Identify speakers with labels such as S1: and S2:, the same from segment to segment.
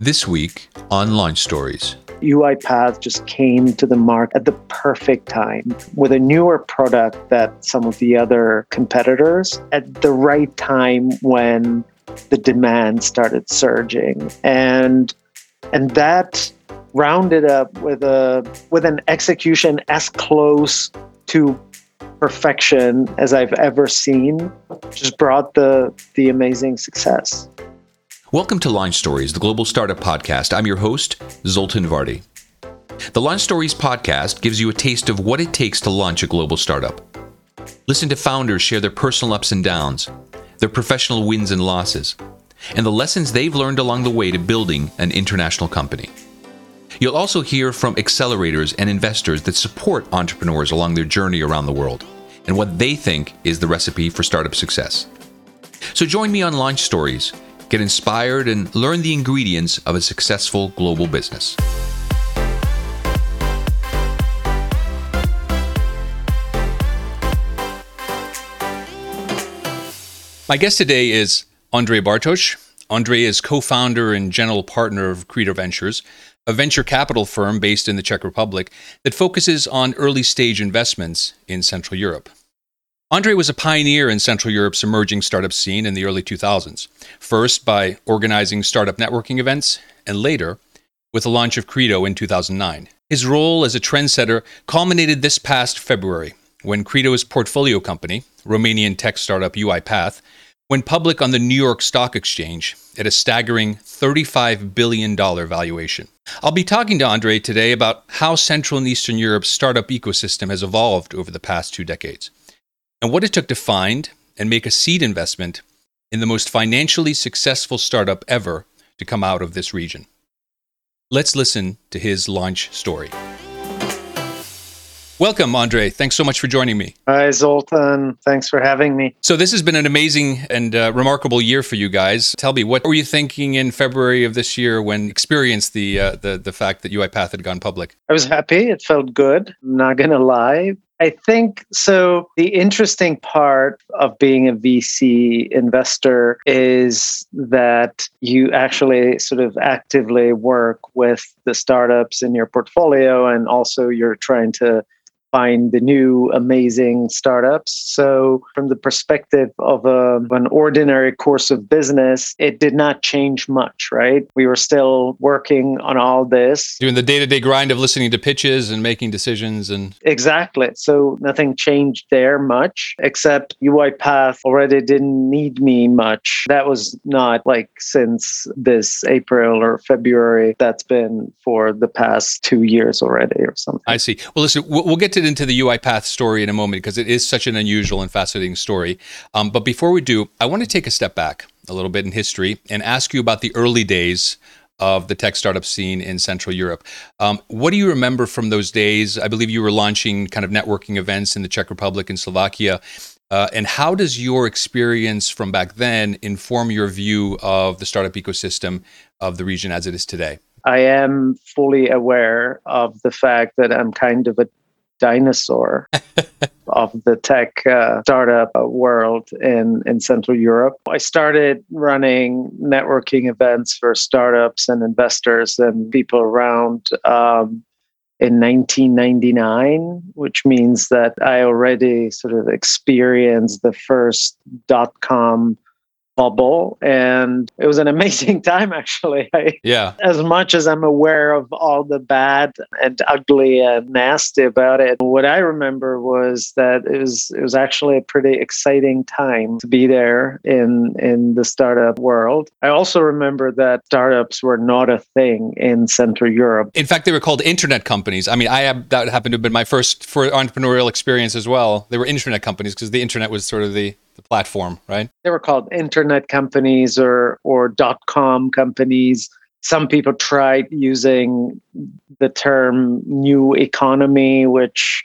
S1: This week on Launch Stories.
S2: UiPath just came to the market at the perfect time with a newer product that some of the other competitors at the right time when the demand started surging. And and that rounded up with a with an execution as close to perfection as I've ever seen just brought the the amazing success.
S1: Welcome to Launch Stories, the global startup podcast. I'm your host, Zoltan Vardi. The Launch Stories podcast gives you a taste of what it takes to launch a global startup. Listen to founders share their personal ups and downs, their professional wins and losses, and the lessons they've learned along the way to building an international company. You'll also hear from accelerators and investors that support entrepreneurs along their journey around the world and what they think is the recipe for startup success. So join me on Launch Stories get inspired, and learn the ingredients of a successful global business. My guest today is Andre Bartos. Andre is co founder and general partner of Credo Ventures, a venture capital firm based in the Czech Republic that focuses on early stage investments in Central Europe. Andre was a pioneer in Central Europe's emerging startup scene in the early 2000s, first by organizing startup networking events, and later with the launch of Credo in 2009. His role as a trendsetter culminated this past February when Credo's portfolio company, Romanian tech startup UiPath, went public on the New York Stock Exchange at a staggering $35 billion valuation. I'll be talking to Andre today about how Central and Eastern Europe's startup ecosystem has evolved over the past two decades and what it took to find and make a seed investment in the most financially successful startup ever to come out of this region. Let's listen to his launch story. Welcome, Andre. Thanks so much for joining me.
S2: Hi, Zoltan. Thanks for having me.
S1: So, this has been an amazing and uh, remarkable year for you guys. Tell me, what were you thinking in February of this year when experienced the uh, the the fact that UiPath had gone public?
S2: I was happy. It felt good. I'm not going to lie. I think so. The interesting part of being a VC investor is that you actually sort of actively work with the startups in your portfolio, and also you're trying to find the new amazing startups. So, from the perspective of a, um, an ordinary course of business, it did not change much, right? We were still working on all this.
S1: Doing the day to day grind of listening to pitches and making decisions. and
S2: Exactly. So, nothing changed there much, except UiPath already didn't need me much. That was not like since this April or February. That's been for the past two years already or something. I
S1: see. Well, listen, we'll get to into the UiPath story in a moment because it is such an unusual and fascinating story. Um, but before we do, I want to take a step back a little bit in history and ask you about the early days of the tech startup scene in Central Europe. Um, what do you remember from those days? I believe you were launching kind of networking events in the Czech Republic and Slovakia. Uh, and how does your experience from back then inform your view of the startup ecosystem of the region as it is today?
S2: I am fully aware of the fact that I'm kind of a dinosaur of the tech uh, startup world in, in Central Europe. I started running networking events for startups and investors and people around um, in 1999, which means that I already sort of experienced the first dot com bubble and it was an amazing time actually. I,
S1: yeah.
S2: as much as i'm aware of all the bad and ugly and nasty about it what i remember was that it was it was actually a pretty exciting time to be there in in the startup world. I also remember that startups were not a thing in central europe.
S1: In fact they were called internet companies. I mean i have that happened to have been my first for entrepreneurial experience as well. They were internet companies because the internet was sort of the the platform, right?
S2: They were called internet companies or or dot com companies. Some people tried using the term new economy, which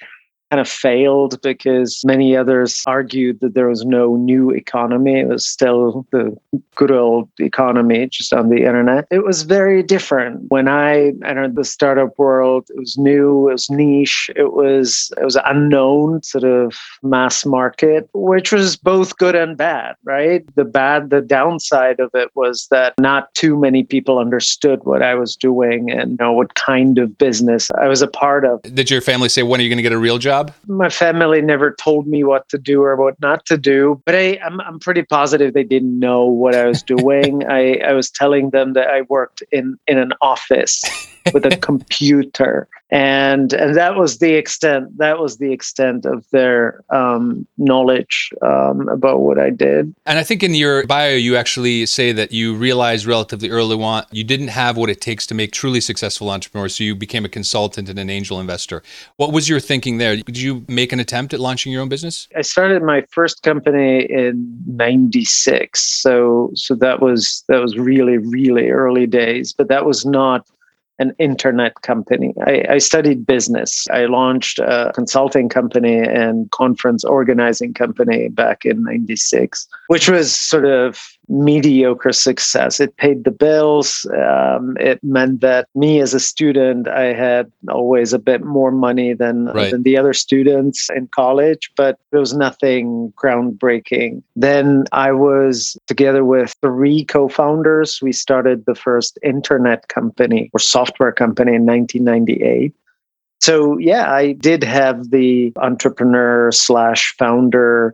S2: kind of failed because many others argued that there was no new economy. It was still the good old economy just on the internet. It was very different. When I entered the startup world, it was new, it was niche, it was it was unknown sort of mass market, which was both good and bad, right? The bad, the downside of it was that not too many people understood what I was doing and you know what kind of business I was a part of.
S1: Did your family say when are you going to get a real job?
S2: My family never told me what to do or what not to do, but I, I'm, I'm pretty positive they didn't know what I was doing. I, I was telling them that I worked in, in an office with a computer and and that was the extent that was the extent of their um, knowledge um, about what I did.
S1: And I think in your bio you actually say that you realized relatively early on you didn't have what it takes to make truly successful entrepreneurs, so you became a consultant and an angel investor. What was your thinking there? Did you make an attempt at launching your own business?
S2: I started my first company in '96, so so that was that was really really early days, but that was not an internet company. I, I, studied business. I launched a consulting company and conference organizing company back in 96, which was sort of mediocre success. It paid the bills. Um, it meant that me as a student, I had always a bit more money than, right. than the other students in college, but there was nothing groundbreaking. Then I was together with three co founders. We started the first internet company or software company in 1998. So, yeah, I did have the entrepreneur slash founder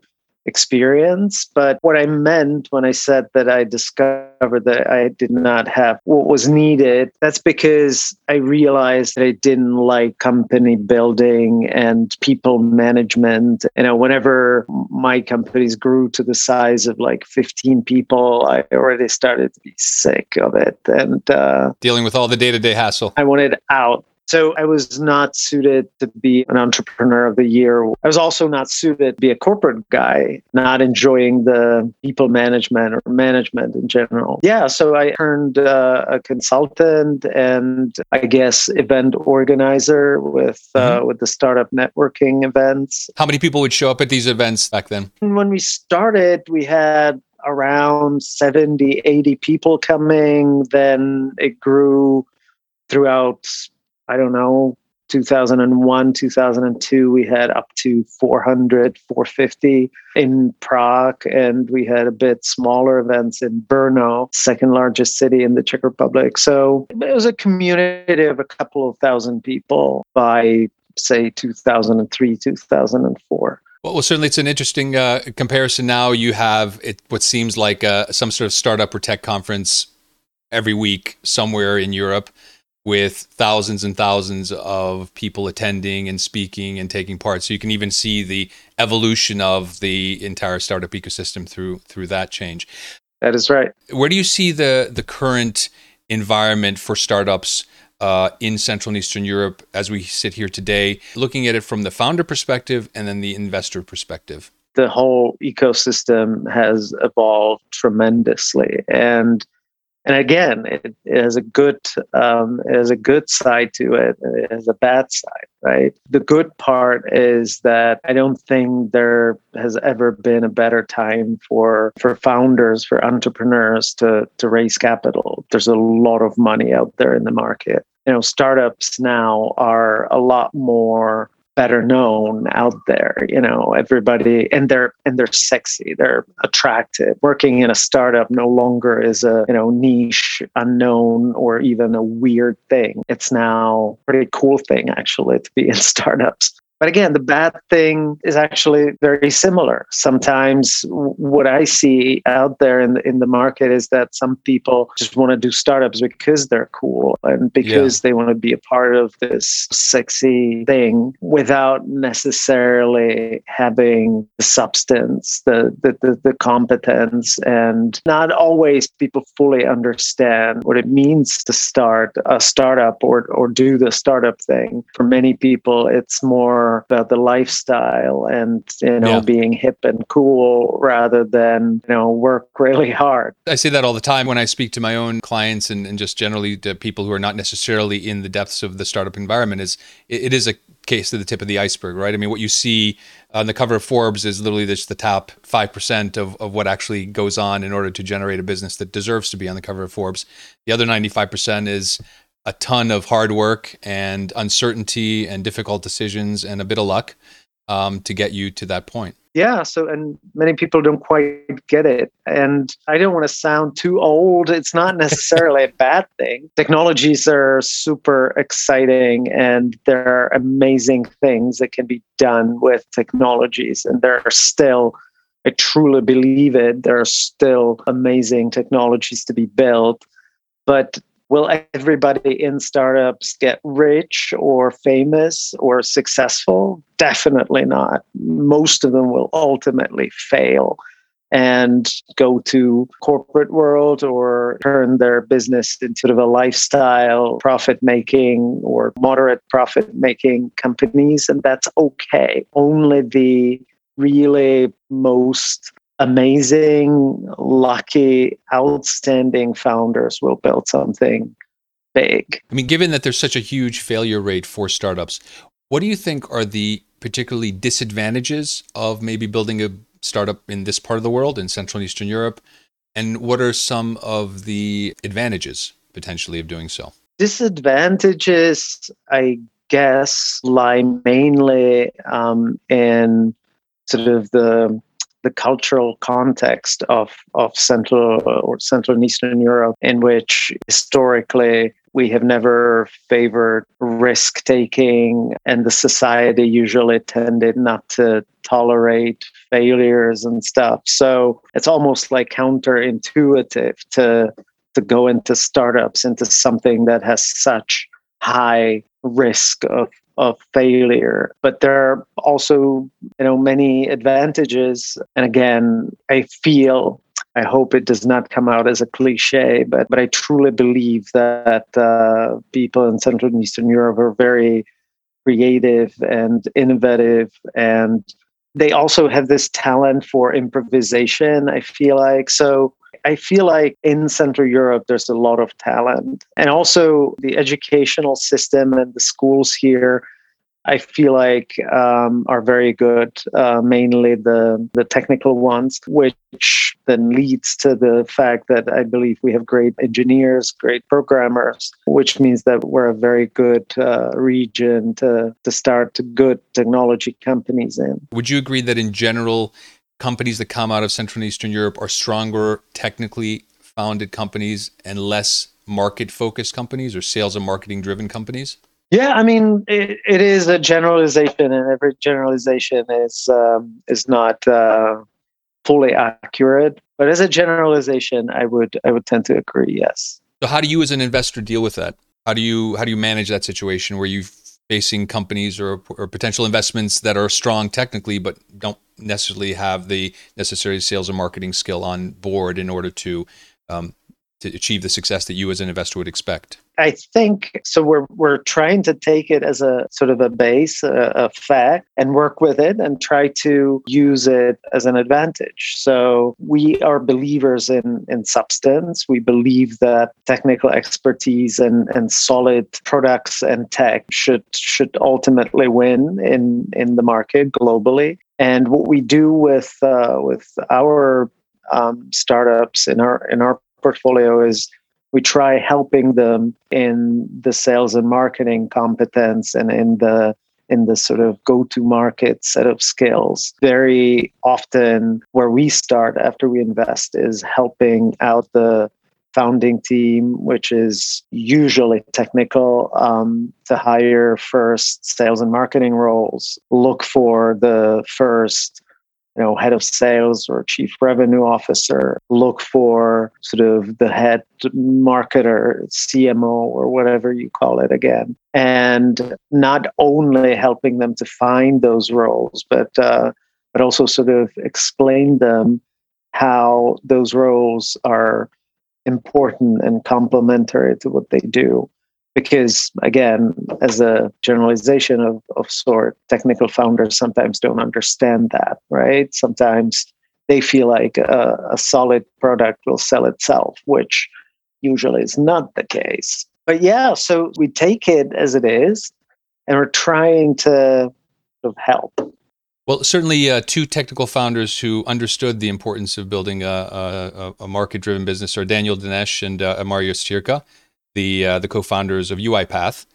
S2: experience. But what I meant when I said that I discovered that I did not have what was needed, that's because I realized that I didn't like company building and people management. You know, whenever my companies grew to the size of like 15 people, I already started to be sick of it. And uh,
S1: dealing with all the day to day hassle.
S2: I wanted out. So I was not suited to be an entrepreneur of the year. I was also not suited to be a corporate guy, not enjoying the people management or management in general. Yeah, so I turned uh, a consultant and I guess event organizer with uh, mm-hmm. with the startup networking events.
S1: How many people would show up at these events back then?
S2: When we started, we had around 70, 80 people coming. Then it grew throughout I don't know, 2001, 2002, we had up to 400, 450 in Prague, and we had a bit smaller events in Brno, second largest city in the Czech Republic. So it was a community of a couple of thousand people by, say, 2003, 2004.
S1: Well, certainly it's an interesting uh, comparison. Now you have it, what seems like uh, some sort of startup or tech conference every week somewhere in Europe with thousands and thousands of people attending and speaking and taking part. So you can even see the evolution of the entire startup ecosystem through through that change.
S2: That is right.
S1: Where do you see the the current environment for startups uh, in Central and Eastern Europe as we sit here today, looking at it from the founder perspective and then the investor perspective?
S2: The whole ecosystem has evolved tremendously, and and again, it, it has a good um, has a good side to it. It has a bad side, right? The good part is that I don't think there has ever been a better time for for founders, for entrepreneurs to to raise capital. There's a lot of money out there in the market. You know, startups now are a lot more better known out there you know everybody and they're and they're sexy they're attractive. Working in a startup no longer is a you know niche unknown or even a weird thing. It's now a pretty cool thing actually to be in startups but again, the bad thing is actually very similar. Sometimes what I see out there in the, in the market is that some people just want to do startups because they're cool and because yeah. they want to be a part of this sexy thing without necessarily having the substance, the, the, the, the competence. And not always people fully understand what it means to start a startup or, or do the startup thing. For many people, it's more more about the lifestyle and you know
S1: Yeah.
S2: being hip and cool rather than you know work really hard.
S1: I say that all the time when I speak to my own clients and, and just generally to people who are not necessarily in the depths of the startup environment is it, it is a case to the tip of the iceberg, right? I mean, what you see on the cover of Forbes is literally just the top 5% of, of what actually goes on in order to generate a business that deserves to be on the cover of Forbes. The other 95% is a ton of hard work and uncertainty and difficult decisions and a bit of luck um, to get you to that point.
S2: Yeah, so and many people don't quite get it. And I don't want to sound too old. It's not necessarily a bad thing. Technologies are super exciting and there are amazing things that can be done with technologies. And there are still, I truly believe it, there are still amazing technologies to be built. But will everybody in startups get rich or famous or successful? Definitely not. Most of them will ultimately fail and go to corporate world or turn their business into sort of a lifestyle profit making or moderate profit making companies and that's okay only the really most amazing, lucky, outstanding founders will build something big.
S1: I mean, given that there's such a huge failure rate for startups, what do you think are the particularly disadvantages of maybe building a startup in this part of the world, in Central and Eastern Europe? And what are some of the advantages potentially of doing so?
S2: Disadvantages, I guess, lie mainly um, in sort of the the cultural context of, of Central uh, or Central and Eastern Europe, in which historically we have never favored risk taking, and the society usually tended not to tolerate failures and stuff. So it's almost like counterintuitive to to go into startups into something that has such high risk of of failure. But there are also you know many advantages. And again i feel i hope it does not come out as a cliche but but i truly believe that uh, people in central and eastern europe are very creative and innovative. And they also have this talent for improvisation i feel like. So I feel like in Central Europe, there's a lot of talent. And also, the educational system and the schools here, I feel like um, are very good, uh, mainly the, the technical ones, which then leads to the fact that I believe we have great engineers, great programmers, which means that we're a very good uh, region to, to start good technology companies in.
S1: Would you agree that in general, companies that come out of Central and Eastern Europe are stronger technically founded companies and less market focused companies or sales and marketing driven companies?
S2: Yeah, I mean, it, it is a generalization, and every generalization is um, is not uh, fully accurate. But as a generalization, I would I would tend to agree. Yes.
S1: So, how do you, as an investor, deal with that? How do you how do you manage that situation where you're facing companies or, or potential investments that are strong technically but don't necessarily have the necessary sales and marketing skill on board in order to um, to achieve the success that you as an investor would expect?
S2: I think so. We're we're trying to take it as a sort of a base, a, a fact, and work with it and try to use it as an advantage. So we are believers in in substance. We believe that technical expertise and and solid products and tech should should ultimately win in in the market globally. And what we do with uh, with our um, startups in our in our portfolio is we try helping them in the sales and marketing competence and in the in the sort of go to market set of skills. Very often where we start after we invest is helping out the founding team which is usually technical um, to hire first sales and marketing roles look for the first you know head of sales or chief revenue officer look for sort of the head marketer cmo or whatever you call it again. And not only helping them to find those roles but uh, but also sort of explain them how those roles are important and complementary to what they do. Because again as a generalization of, of sort technical founders sometimes don't understand that right? Sometimes they feel like a, a solid product will sell itself which usually is not the case. But yeah so we take it as it is and we're trying to help
S1: well, certainly, uh, two technical founders who understood the importance of building a, a, a market-driven business are Daniel Dines and uh, Marius Tirca the uh, the co-founders of UiPath,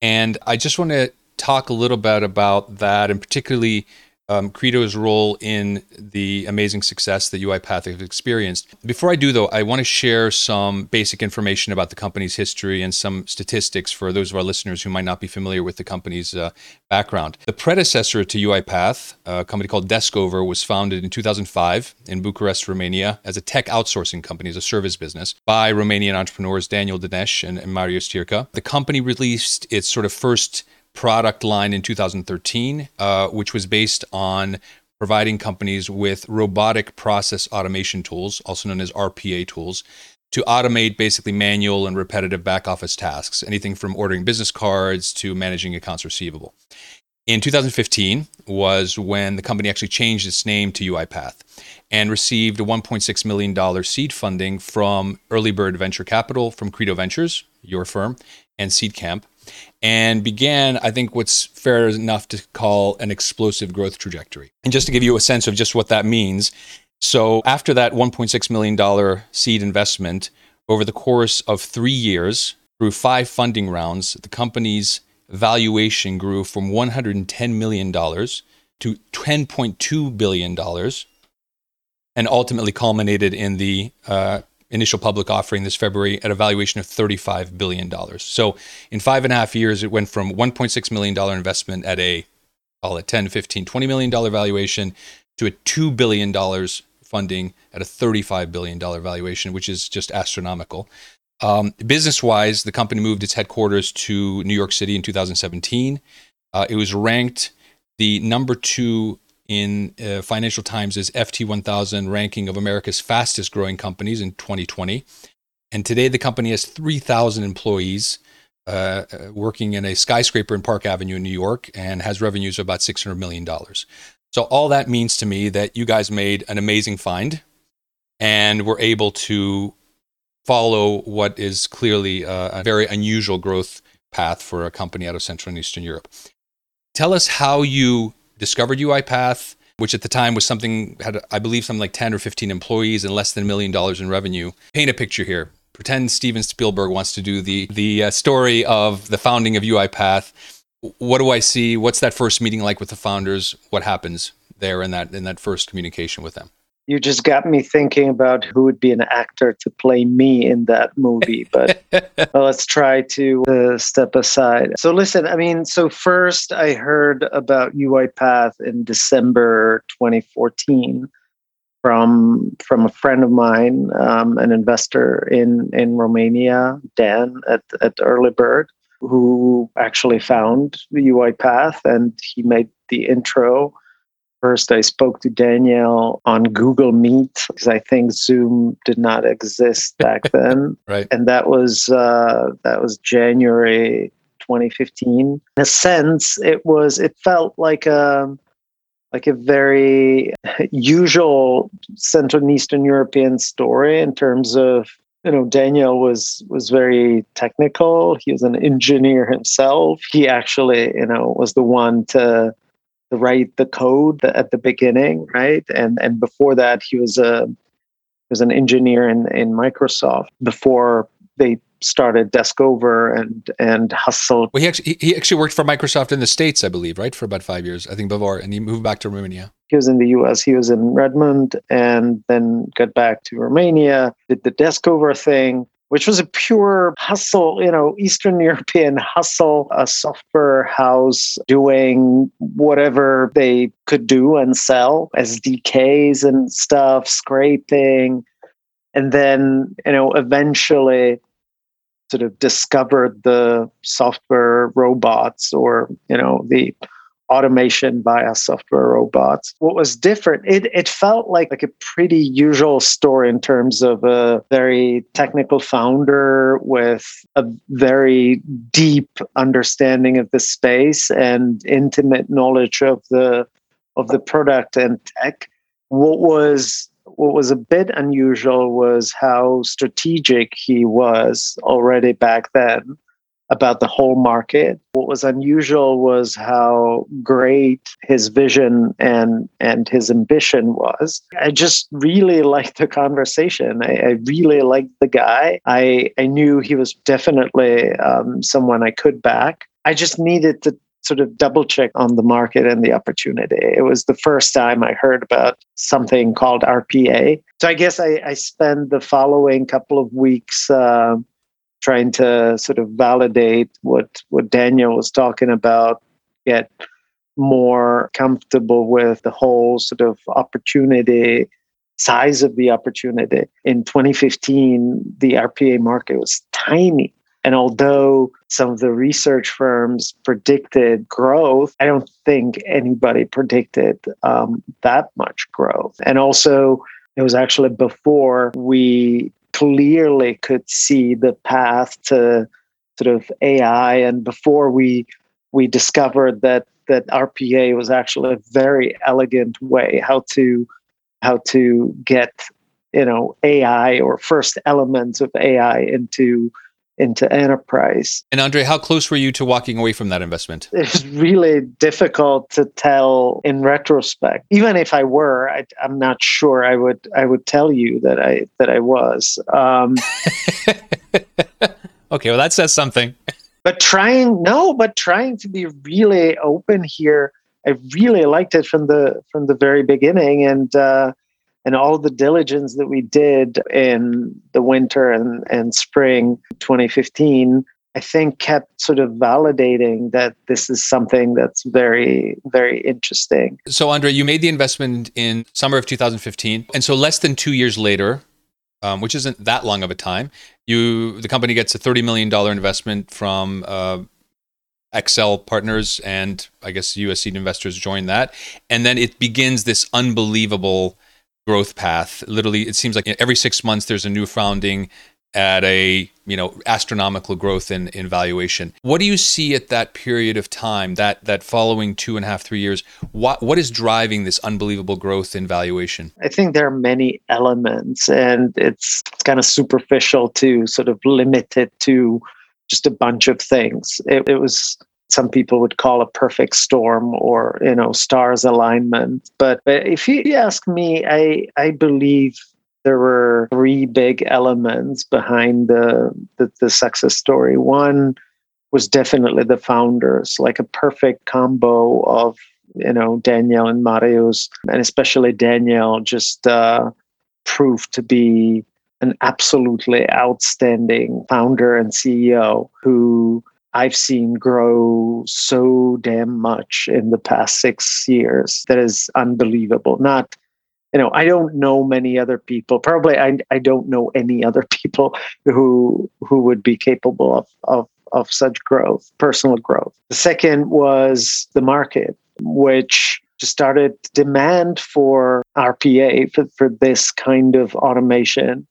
S1: and I just want to talk a little bit about that, and particularly um, Credo's role in the amazing success that UiPath has experienced. Before I do, though, I want to share some basic information about the company's history and some statistics for those of our listeners who might not be familiar with the company's uh, background. The predecessor to UiPath, a company called Deskover, was founded in 2005 in Bucharest, Romania, as a tech outsourcing company, as a service business, by Romanian entrepreneurs Daniel Dines and, and Marius Tirca. The company released its sort of first product line in 2013, uh, which was based on providing companies with robotic process automation tools, also known as RPA tools, to automate basically manual and repetitive back office tasks, anything from ordering business cards to managing accounts receivable. In 2015 was when the company actually changed its name to UiPath and received a $1.6 million seed funding from Earlybird Venture Capital from Credo Ventures, your firm, and Seedcamp and began, I think, what's fair enough to call an explosive growth trajectory. And just to give you a sense of just what that means, so after that $1.6 million seed investment, over the course of three years, through five funding rounds, the company's valuation grew from $110 million to $10.2 billion and ultimately culminated in the uh, initial public offering this February at a valuation of $35 billion. So in five and a half years, it went from $1.6 million investment at a, call it 10, 15, $20 million valuation to a $2 billion funding at a $35 billion valuation, which is just astronomical. Um, business wise, the company moved its headquarters to New York City in 2017. Uh, it was ranked the number two in uh, Financial Times' FT 1000 ranking of America's fastest growing companies in 2020. And today, the company has 3,000 employees uh, uh, working in a skyscraper in Park Avenue in New York and has revenues of about $600 million. So, all that means to me that you guys made an amazing find and were able to follow what is clearly a, a very unusual growth path for a company out of Central and Eastern Europe. Tell us how you discovered UiPath, which at the time was something had I believe something like 10 or 15 employees and less than a million dollars in revenue. Paint a picture here. Pretend Steven Spielberg wants to do the the uh, story of the founding of UiPath. What do I see? What's that first meeting like with the founders? What happens there in that in that first communication with them?
S2: You just got me thinking about who would be an actor to play me in that movie but well, let's try to uh, step aside. So listen i mean so first i heard about uipath in december 2014 from from a friend of mine um, an investor in in romania dan at, at Earlybird who actually found the uipath and he made the intro First, I spoke to Daniel on Google Meet because I think Zoom did not exist back then.
S1: right.
S2: And that was uh, that was January 2015. In a sense, it was it felt like a like a very usual Central and Eastern European story in terms of you know Daniel was was very technical. He was an engineer himself. He actually you know was the one to write the code at the beginning, right? And and before that, he was a he was an engineer in in Microsoft before they started Deskover and and Hustle.
S1: Well, he actually he actually worked for Microsoft in the states, I believe, right, for about five years, I think, before, and he moved back to Romania.
S2: He was in the U.S. He was in Redmond, and then got back to Romania. Did the Deskover thing, which was a pure hustle, you know, Eastern European hustle, a software house doing whatever they could do and sell, SDKs and stuff, scraping. And then, you know, eventually sort of discovered the software robots or, you know, the automation via software robots. What was different, it, it felt like, like a pretty usual story in terms of a very technical founder with a very deep understanding of the space and intimate knowledge of the of the product and tech. What was what was a bit unusual was how strategic he was already back then about the whole market. What was unusual was how great his vision and and his ambition was. I just really liked the conversation. I, I really liked the guy. I I knew he was definitely um, someone I could back. I just needed to sort of double check on the market and the opportunity. It was the first time I heard about something called RPA. So I guess I, I spent the following couple of weeks uh, trying to sort of validate what what Daniel was talking about, get more comfortable with the whole sort of opportunity size of the opportunity. In 2015, the RPA market was tiny. And although some of the research firms predicted growth, I don't think anybody predicted um, that much growth. And also, it was actually before we clearly could see the path to sort of AI, and before we we discovered that that RPA was actually a very elegant way how to how to get you know AI or first elements of AI into into enterprise.
S1: And Andre, how close were you to walking away from that investment?
S2: It's really difficult to tell in retrospect. Even if I were, I, am not sure I would I would tell you that I that I was. Um,
S1: okay, well that says something.
S2: but trying no, but trying to be really open here. I really liked it from the from the very beginning, and uh, and all the diligence that we did in the winter and, and spring 2015 i think kept sort of validating that this is something that's very very interesting
S1: so andre you made the investment in summer of 2015 and so less than two years later um, which isn't that long of a time you the company gets a $30 million investment from uh, Accel partners and I guess US seed investors join that. And then it begins this unbelievable growth path. Literally, it seems like every six months there's a new founding at a you know astronomical growth in, in valuation. What do you see at that period of time, that that following two and a half, three years? What what is driving this unbelievable growth in valuation?
S2: I think there are many elements, and it's, it's kind of superficial to sort of limit it to just a bunch of things. It, it was some people would call a perfect storm or you know stars alignment. But if you ask me i i believe there were three big elements behind the, the, the success story. One was definitely the founders like a perfect combo of you know daniel and marius and especially daniel just uh, proved to be an absolutely outstanding founder and ceo who I've seen grow so damn much in the past six years that is unbelievable. Not, you know, I don't know many other people. Probably, I I don't know any other people who who would be capable of of of such growth, personal growth. The second was the market, which just started demand for RPA for, for this kind of automation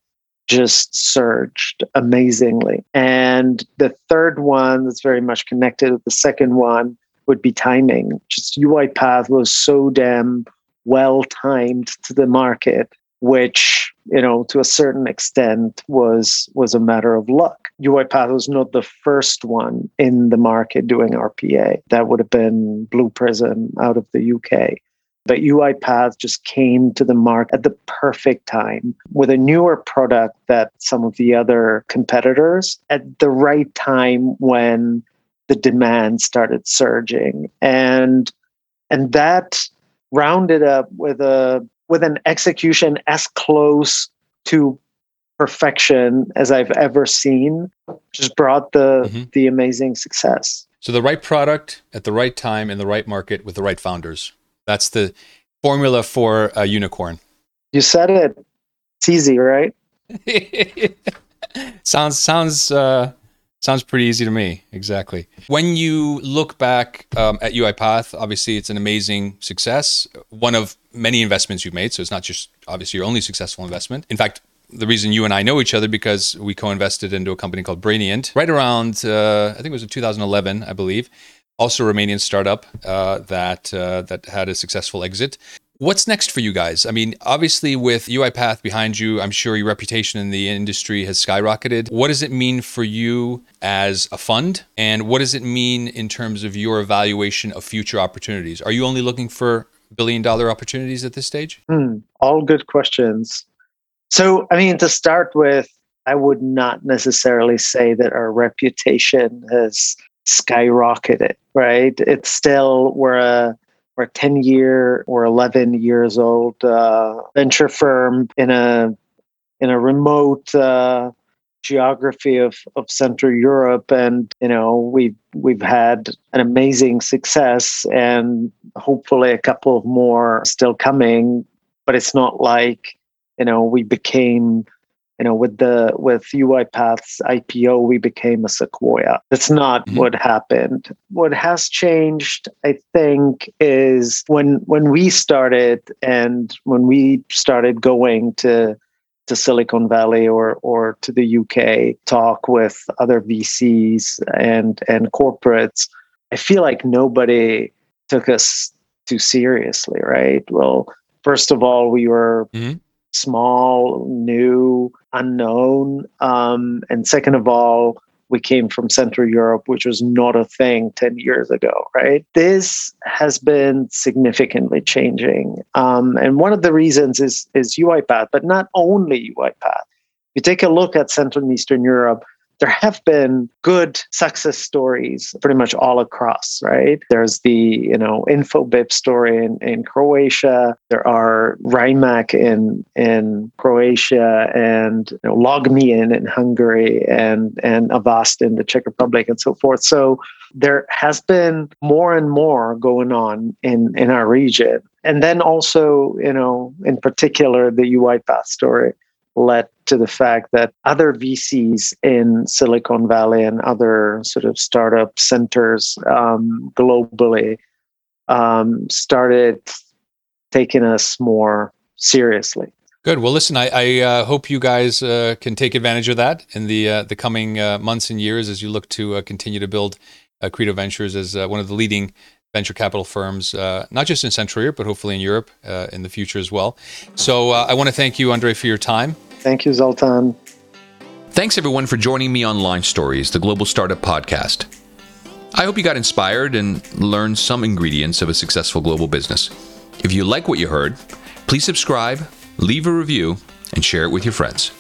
S2: just surged amazingly. And the third one that's very much connected with the second one would be timing. Just UiPath was so damn well timed to the market, which you know to a certain extent was was a matter of luck. UiPath was not the first one in the market doing RPA. That would have been Blue Prism out of the UK. But UiPath just came to the market at the perfect time with a newer product that some of the other competitors at the right time when the demand started surging. And and that rounded up with a with an execution as close to perfection as I've ever seen, just brought the mm-hmm. the amazing success.
S1: So the right product at the right time in the right market with the right founders. That's the formula for a unicorn.
S2: You said it. It's easy, right?
S1: sounds sounds uh, Sounds pretty easy to me. Exactly. When you look back um, at UiPath, obviously it's an amazing success. One of many investments you've made. So it's not just obviously your only successful investment. In fact, the reason you and I know each other because we co-invested into a company called Brainient right around uh, I think it was in 2011, I believe. Also, Romanian startup uh, that uh, that had a successful exit. What's next for you guys? I mean, obviously, with UiPath behind you, I'm sure your reputation in the industry has skyrocketed. What does it mean for you as a fund? And what does it mean in terms of your evaluation of future opportunities? Are you only looking for billion dollar opportunities at this stage?
S2: Hmm, all good questions. So, I mean, to start with, I would not necessarily say that our reputation has skyrocketed, right? It's still, we're a we're 10 year or 11 years old uh, venture firm in a in a remote uh, geography of, of Central Europe, and you know we've we've had an amazing success, and hopefully a couple of more still coming. But it's not like you know we became you know, with the with UiPath's IPO, we became a Sequoia. That's not mm-hmm. what happened. What has changed, I think, is when when we started and when we started going to to Silicon Valley or or to the UK, talk with other VCs and and corporates. I feel like nobody took us too seriously, right? Well, first of all, we were mm-hmm small, new, unknown. Um, and second of all, we came from Central Europe, which was not a thing 10 years ago, right? This has been significantly changing. Um, and one of the reasons is, is UiPath, but not only UiPath. If you take a look at Central and Eastern Europe, there have been good success stories pretty much all across, right? There's the, you know, Infobip story in, in Croatia. There are Rimac in in Croatia and you know, Logmein in Hungary and and Avast in the Czech Republic and so forth. So there has been more and more going on in in our region. And then also, you know, in particular the UiPath story led to the fact that other VCs in Silicon Valley and other sort of startup centers um, globally um, started taking us more seriously.
S1: Good. Well, listen, I, I uh, hope you guys uh, can take advantage of that in the uh, the coming uh, months and years as you look to uh, continue to build uh, Credo Ventures as one of the leading venture capital firms, uh, not just in Central Europe, but hopefully in Europe uh, in the future as well. So uh, I want to thank you, Andre, for your time.
S2: Thank you, Zoltan.
S1: Thanks, everyone, for joining me on Launch Stories, the Global Startup Podcast. I hope you got inspired and learned some ingredients of a successful global business. If you like what you heard, please subscribe, leave a review, and share it with your friends.